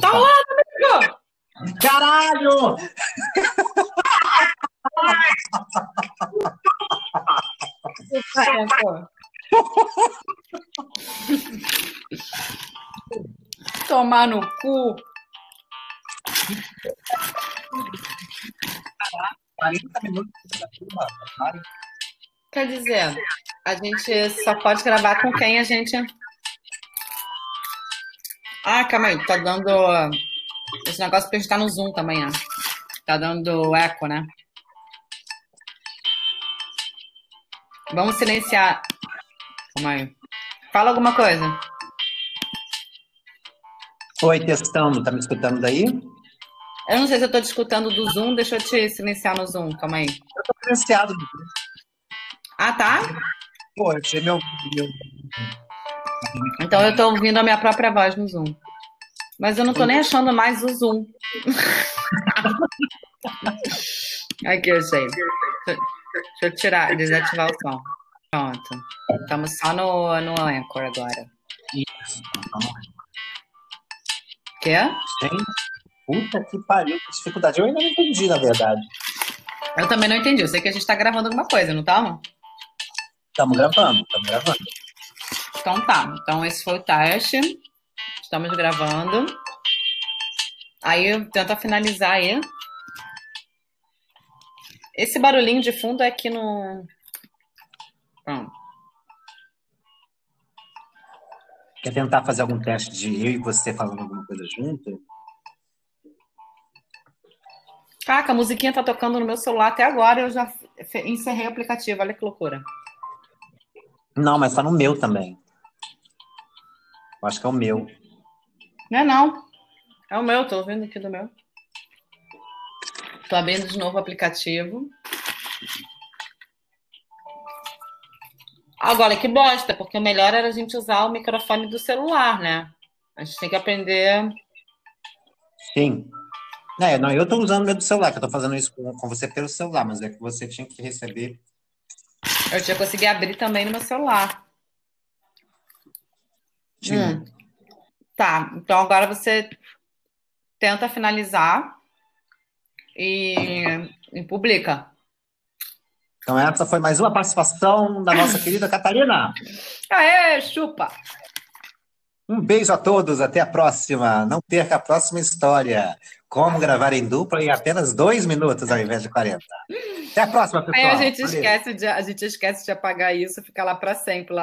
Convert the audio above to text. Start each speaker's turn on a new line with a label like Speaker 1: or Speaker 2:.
Speaker 1: Tá lá, amigo!
Speaker 2: Caralho!
Speaker 1: Tomar no cu.
Speaker 2: 40 minutos.
Speaker 1: Quer dizer, a gente só pode gravar com quem a gente. Ah, calma aí, tá dando. Esse negócio porque a gente tá no Zoom também, ó. Tá dando eco, né? Vamos silenciar. Calma aí. Fala alguma coisa.
Speaker 2: Oi, testando. Tá me escutando daí?
Speaker 1: Eu não sei se eu tô te escutando do Zoom, deixa eu te silenciar no Zoom, calma aí.
Speaker 2: Eu tô silenciado.
Speaker 1: Ah, tá?
Speaker 2: Pô, eu meu.
Speaker 1: Então eu tô ouvindo a minha própria voz no Zoom. Mas eu não tô nem achando mais o Zoom. Aqui, eu sei. Deixa eu tirar, desativar o som. Pronto. Estamos só no, no Anchor agora.
Speaker 2: Isso.
Speaker 1: Quê?
Speaker 2: Gente, puta que pariu, que dificuldade. Eu ainda não entendi, na verdade.
Speaker 1: Eu também não entendi. Eu sei que a gente tá gravando alguma coisa, não tá?
Speaker 2: Estamos gravando, estamos gravando.
Speaker 1: Então tá. Então esse foi o teste. Estamos gravando. Aí tenta finalizar aí. Esse barulhinho de fundo é aqui no. Pronto.
Speaker 2: Quer tentar fazer algum teste de eu e você falando alguma coisa junto?
Speaker 1: Caraca, a musiquinha tá tocando no meu celular até agora eu já encerrei o aplicativo. Olha que loucura.
Speaker 2: Não, mas tá no meu também. Eu acho que é o meu.
Speaker 1: Não é não. É o meu, tô ouvindo aqui do meu. Tô abrindo de novo o aplicativo. Agora, que bosta, porque o melhor era a gente usar o microfone do celular, né? A gente tem que aprender.
Speaker 2: Sim. É, não, eu tô usando o meu do celular, que eu tô fazendo isso com, com você pelo celular, mas é que você tinha que receber.
Speaker 1: Eu já consegui abrir também no meu celular. Hum. Tá, então agora você tenta finalizar e, e publica.
Speaker 2: Então, essa foi mais uma participação da nossa querida Catarina.
Speaker 1: Aê, chupa!
Speaker 2: Um beijo a todos, até a próxima. Não perca a próxima história. Como gravar em dupla em apenas dois minutos ao invés de 40. Até a próxima, pessoal.
Speaker 1: Aí a gente,
Speaker 2: Valeu.
Speaker 1: esquece de, a gente esquece de apagar isso, fica lá para sempre lá